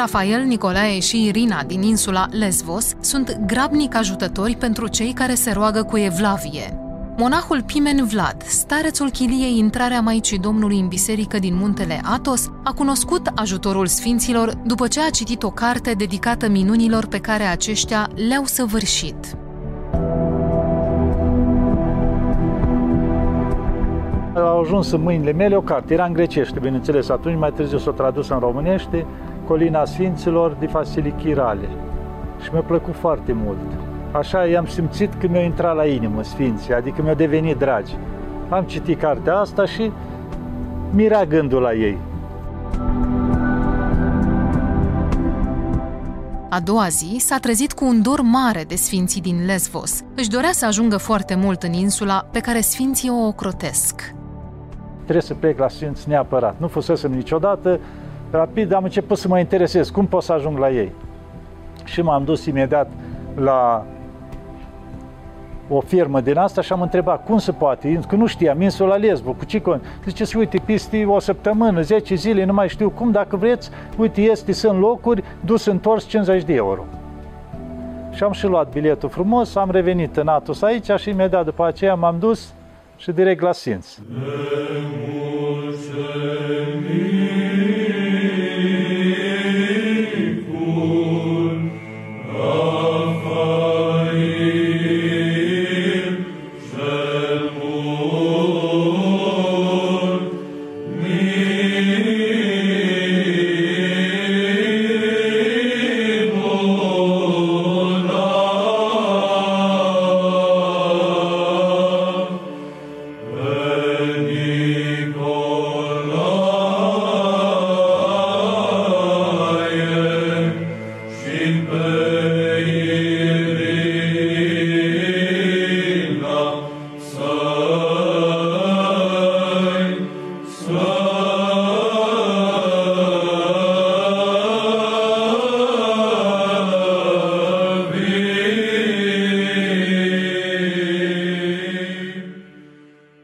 Sfinții Rafael, Nicolae și Irina din insula Lesvos sunt grabnic ajutători pentru cei care se roagă cu evlavie. Monahul Pimen Vlad, starețul chiliei intrarea Maicii Domnului în biserică din muntele Atos, a cunoscut ajutorul sfinților după ce a citit o carte dedicată minunilor pe care aceștia le-au săvârșit. A ajuns în mâinile mele o carte, era în grecește, bineînțeles, atunci mai târziu s-a tradus în românește, Colina Sfinților de Fasili Chirale. Și mi-a plăcut foarte mult. Așa i-am simțit că mi-a intrat la inimă Sfinții, adică mi-au devenit dragi. Am citit cartea asta și mi-era gândul la ei. A doua zi s-a trezit cu un dor mare de sfinții din Lesvos. Își dorea să ajungă foarte mult în insula pe care sfinții o ocrotesc. Trebuie să plec la Sfinți neapărat. Nu fusesem niciodată. Rapid am început să mă interesez cum pot să ajung la ei. Și m-am dus imediat la o firmă din asta și am întrebat cum se poate, că nu știam, insula Lesbo, cu ce con. Zice, uite, peste o săptămână, 10 zile, nu mai știu cum, dacă vreți, uite, este, sunt locuri, dus întors 50 de euro. Și am și luat biletul frumos, am revenit în Atos aici și imediat după aceea m-am dus și direct la Sfinț.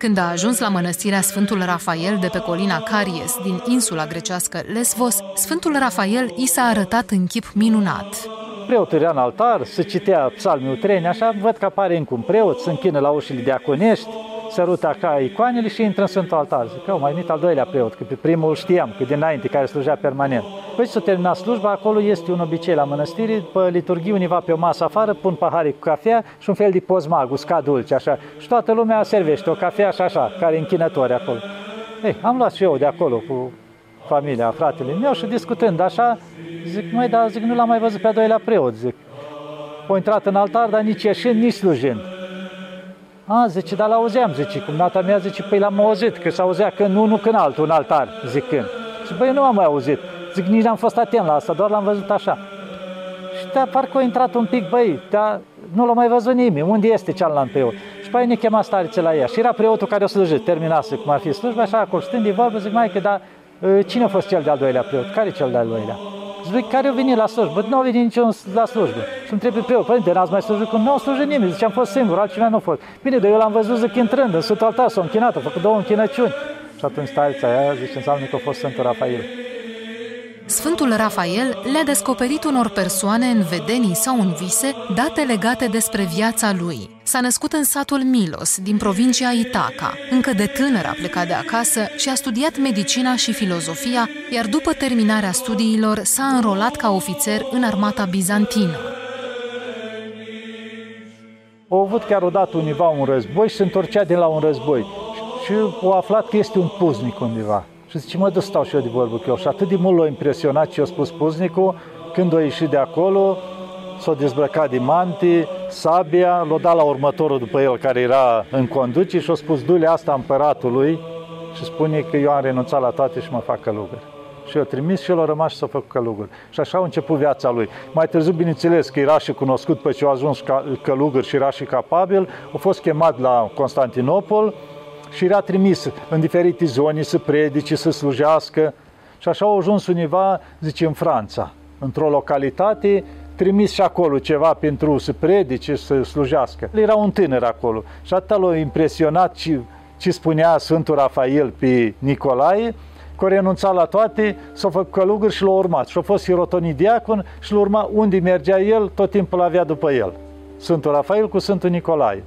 Când a ajuns la mănăstirea Sfântul Rafael de pe colina Caries din insula grecească Lesvos, Sfântul Rafael i s-a arătat în chip minunat. Preotul era în altar, se citea psalmiul treni, așa văd că apare încă un preot, se închină la ușile diaconești, sărută așa icoanele și intră în Sfântul Altar. Zic că mai venit al doilea preot, că pe primul știam, că dinainte, care slujea permanent. Păi să termina slujba, acolo este un obicei la mănăstire, după liturghie univa pe o masă afară, pun pahare cu cafea și un fel de pozmag, uscat dulce, așa. Și toată lumea servește o cafea și așa, care închinători acolo. Ei, am luat și eu de acolo cu familia, fratele meu și discutând așa, zic, măi, dar zic, nu l-am mai văzut pe a doilea preot, zic. O intrat în altar, dar nici ieșind, nici slujind. A, zice, dar l-auzeam, zice, cum nata mea, zice, păi l-am auzit, că s-auzea când unul, când altul, în altar, zicând. Și băi, nu am mai auzit. Zic, nici n-am fost atent la asta, doar l-am văzut așa. Și da, parcă a intrat un pic, băi, da, nu l-a mai văzut nimeni, unde este cealaltă preot? Și pe ne chema starițe la ea. Și era preotul care o slujit, terminase cum ar fi slujba, așa, acolo stând de vorbă, zic, mai că, dar ă, cine a fost cel de-al doilea preot? Care e cel de-al doilea? Zic, care a venit la slujbă? Nu a venit niciun la slujbă. Și întreb preot, părinte, n-ați mai slujit? Nu au slujit nimeni. Zice, am fost singur, altcineva nu a fost. Bine, dar eu l-am văzut, zic, intrând în Sfântul Altar, s-a închinat, a făcut două închinăciuni. Și atunci starița aia zice, înseamnă că a fost Sfântul Rafael. Sfântul Rafael le-a descoperit unor persoane în vedenii sau în vise date legate despre viața lui. S-a născut în satul Milos, din provincia Itaca. Încă de tânăr a plecat de acasă și a studiat medicina și filozofia, iar după terminarea studiilor s-a înrolat ca ofițer în armata bizantină. Au avut chiar odată univa un război și se întorcea de la un război. Și au aflat că este un puznic undeva. Și zice, mă, duc stau și eu de vorbă cu el. Și atât de mult l-a impresionat ce a spus puznicul, când a ieșit de acolo, s-a dezbrăcat de manti, sabia, l-a dat la următorul după el care era în conduce și a spus, du asta împăratului și spune că eu am renunțat la toate și mă fac călugăr. Și eu trimis și el a rămas și s-a făcut călugăr. Și așa a început viața lui. Mai târziu, bineînțeles, că era și cunoscut pe ce a ajuns călugăr și era și capabil, a fost chemat la Constantinopol, și era trimis în diferite zone să predice, să slujească. Și așa au ajuns univa, zice, în Franța, într-o localitate, trimis și acolo ceva pentru să predice, să slujească. Era un tânăr acolo și atât l-a impresionat ce, ce spunea Sfântul Rafael pe Nicolae, că a renunțat la toate, s-a făcut călugări și l-a urmat. Și a fost sirotonit diacon și l urma unde mergea el, tot timpul avea după el. Sfântul Rafael cu Sfântul Nicolae.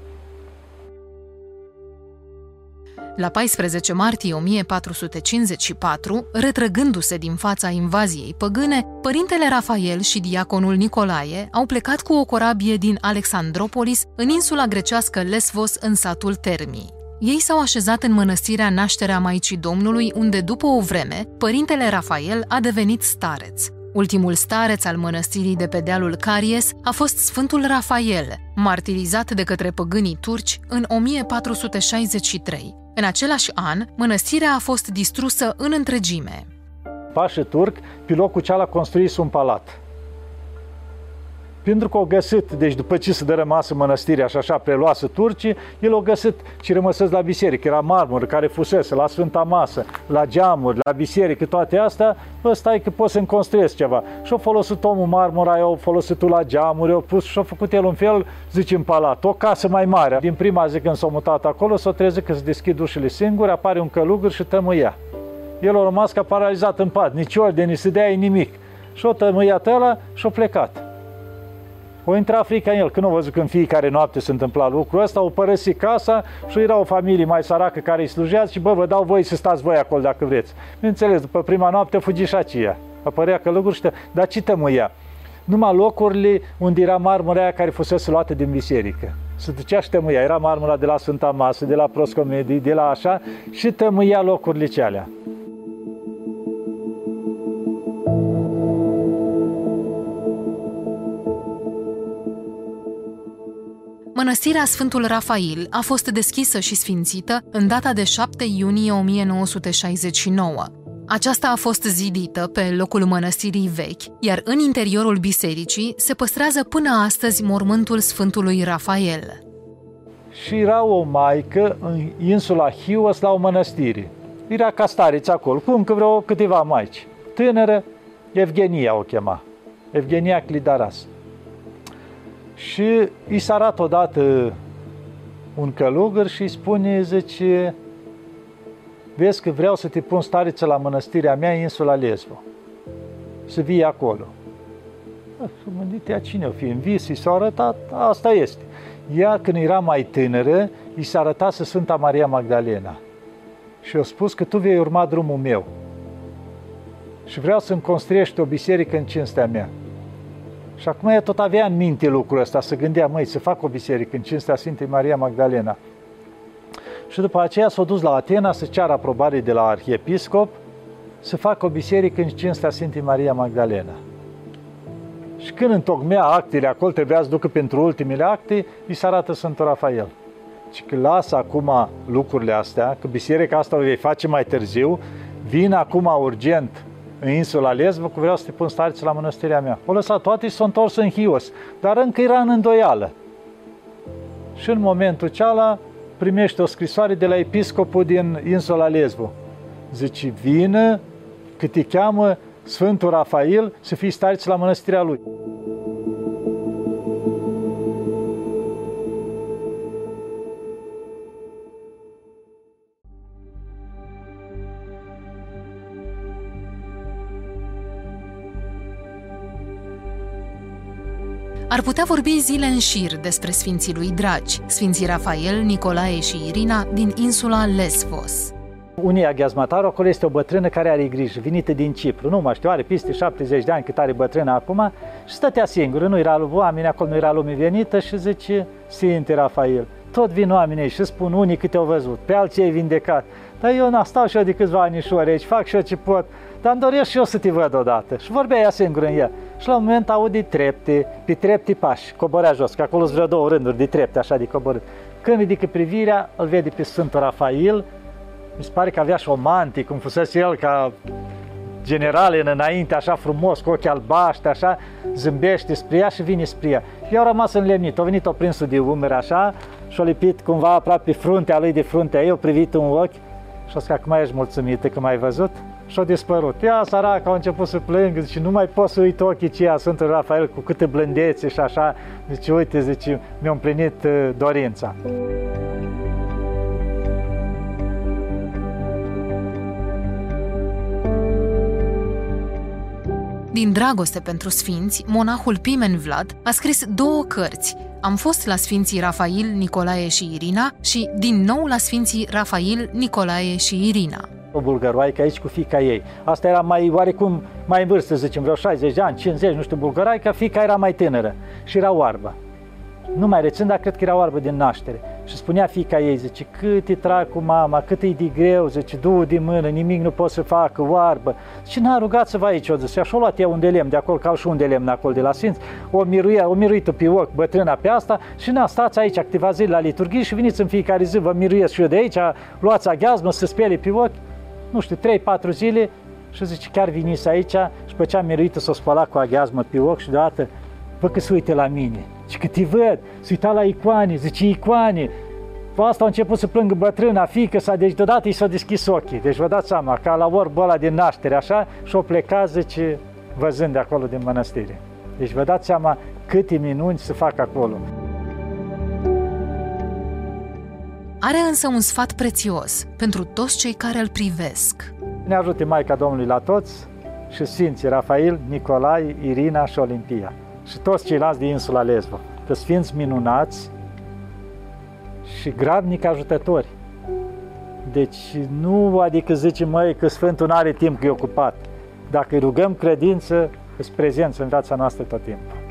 La 14 martie 1454, retrăgându-se din fața invaziei păgâne, părintele Rafael și diaconul Nicolae au plecat cu o corabie din Alexandropolis în insula grecească Lesvos în satul Termii. Ei s-au așezat în mănăstirea Nașterea Maicii Domnului, unde după o vreme, părintele Rafael a devenit stareț. Ultimul stareț al mănăstirii de pe dealul Caries a fost Sfântul Rafael, martirizat de către păgânii turci în 1463. În același an, mănăstirea a fost distrusă în întregime. Pașă turc, pe locul cealaltă construise un palat. Pentru că au găsit, deci după ce se dărămasă mănăstirea și așa preluasă turcii, el au găsit și rămăsesc la biserică, era marmură care fusese la Sfânta Masă, la geamuri, la biserică, toate astea, ăsta e că poți să-mi construiesc ceva. Și au folosit omul marmura, au folosit la geamuri, au pus și au făcut el un fel, zice, în palat, o casă mai mare. Din prima zi când s-au mutat acolo, s-au trezit că se deschid ușile singure, apare un călugăr și tămâia. El a rămas ca paralizat în pat, nici ordine, nici să dea nimic. Și o tămâiat ăla și-a plecat. O intra frica în el. Când au văzut că în fiecare noapte se întâmpla lucrul ăsta, au părăsit casa și era o familie mai săracă care îi slujea și bă, vă dau voi să stați voi acolo dacă vreți. Bineînțeles, după prima noapte fugi și aceea. Apărea căluguri și te... Dar ce tămâia? Numai locurile unde era marmura aia care fusese luată din biserică. Se ducea și tămâia. Era marmura de la Sfânta Masă, de la Proscomedii, de la așa și tămâia locurile cealea. Mănăstirea Sfântul Rafael a fost deschisă și sfințită în data de 7 iunie 1969. Aceasta a fost zidită pe locul mănăstirii vechi, iar în interiorul bisericii se păstrează până astăzi mormântul Sfântului Rafael. Și era o maică în insula Hios la o mănăstire. Era castariță acolo, cu încă vreo câteva maici. Tânără, Evgenia o chema. Evgenia Clidaras. Și îi se arată odată un călugăr și îi spune, zice, vezi că vreau să te pun stariță la mănăstirea mea, insula Lesbo. Să vii acolo. Și mă gândit, ea cine o fi în vis, i s-a arătat, asta este. Ea, când era mai tânără, i s-a arătat să Sfânta Maria Magdalena. Și a spus că tu vei urma drumul meu. Și vreau să-mi construiești o biserică în cinstea mea. Și acum ea tot avea în minte lucrul ăsta, să gândea, măi, să fac o biserică în cinstea Sfintei Maria Magdalena. Și după aceea s-a dus la Atena să ceară aprobare de la arhiepiscop să facă o biserică în cinstea Sfintei Maria Magdalena. Și când întocmea actele acolo, trebuia să ducă pentru ultimele acte, îi se arată Sfântul Rafael. Și că lasă acum lucrurile astea, că biserica asta o vei face mai târziu, vin acum urgent în insula Lesbă, că vreau să te pun stariță la mănăstirea mea. O lăsat toate și s-a întors în Hios, dar încă era în îndoială. Și în momentul ceala primește o scrisoare de la episcopul din insula Lesbă. Zice, vină că te cheamă Sfântul Rafael să fii stariță la mănăstirea lui. Ar putea vorbi zile în șir despre sfinții lui dragi, sfinții Rafael, Nicolae și Irina din insula Lesvos. Unia Gheazmataru, acolo este o bătrână care are grijă, venită din Cipru. Nu mă știu, are peste 70 de ani cât are bătrână acum și stătea singură, nu era oameni, acolo nu era lume venită și zice, Sfinte Rafael, tot vin oamenii și spun unii câte au văzut, pe alții ai vindecat. Dar eu n stau și eu de câțiva ani și aici, fac și eu ce pot, dar îmi doresc și eu să te văd odată. Și vorbea ea singură în ea. Și la un moment aude trepte, pe trepte pași, coborea jos, că acolo sunt vreo două rânduri de trepte, așa de coborât. Când ridică privirea, îl vede pe Sfântul Rafael, mi se pare că avea și o mantie, cum fusese el ca general în înainte, așa frumos, cu ochi albaștri, așa, zâmbește spre ea și vine spre ea. Eu am rămas înlemnit, a venit o prinsul de umeri așa și a lipit cumva aproape fruntea lui de fruntea ei, a privit un ochi și a zis că acum ești mulțumită că m-ai văzut? Și a dispărut. Ea, săracă, a început să plângă, zice, nu mai pot să uit ochii ceea Sfântul Rafael cu câte blândețe și așa. Zice, uite, zice, mi-a împlinit uh, dorința. Din dragoste pentru sfinți, monahul Pimen Vlad a scris două cărți. Am fost la sfinții Rafail, Nicolae și Irina și din nou la sfinții Rafail, Nicolae și Irina o bulgăroaică aici cu fica ei. Asta era mai oarecum mai în vârstă, zicem, vreo 60 de ani, 50, nu știu, bulgăroaică, fica era mai tânără și era oarbă. Nu mai rețin, dar cred că era oarbă din naștere. Și spunea fica ei, zice, cât e trag cu mama, cât e de greu, zice, du din mână, nimic nu pot să facă, oarbă. Și n-a rugat să vă aici, o zice, așa o luat ea un de lemn, de acolo, ca și un de lemn acolo de la Sfinț, o miruia, o miruită pe ochi, bătrâna pe asta și n-a stați aici câteva zile la liturghie și veniți în fiecare zi, vă miruiesc și eu de aici, luați aghiazmă să spele pe ochi, nu știu, 3-4 zile și zice, chiar veniți aici și pe cea miruită s-o spăla cu aghiazmă pe ochi și deodată, vă că se uite la mine. Și că te văd, se uita la icoane, zice, icoane, pe asta a început să plângă bătrâna, fică sa, deci deodată i s-a deschis ochii. Deci vă dați seama, ca la orbul ăla din naștere, așa, și-o pleca, zice, văzând de acolo din mănăstire. Deci vă dați seama câte minuni se fac acolo. Are însă un sfat prețios pentru toți cei care îl privesc. Ne ajute Maica Domnului la toți și Sfinții Rafael, Nicolae, Irina și Olimpia și toți ceilalți din insula Lesbo. Că sfinți minunați și gravnic ajutători. Deci nu adică zicem, măi, că Sfântul nu are timp că e ocupat. Dacă îi rugăm credință, îți prezență în viața noastră tot timpul.